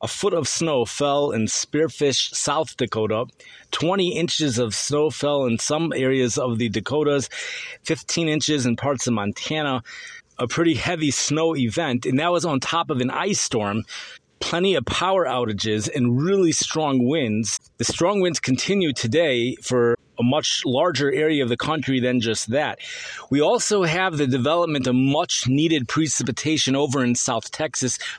A foot of snow fell in Spearfish, South Dakota. 20 inches of snow fell in some areas of the Dakotas, 15 inches in parts of Montana. A pretty heavy snow event, and that was on top of an ice storm. Plenty of power outages and really strong winds. The strong winds continue today for a much larger area of the country than just that. We also have the development of much needed precipitation over in South Texas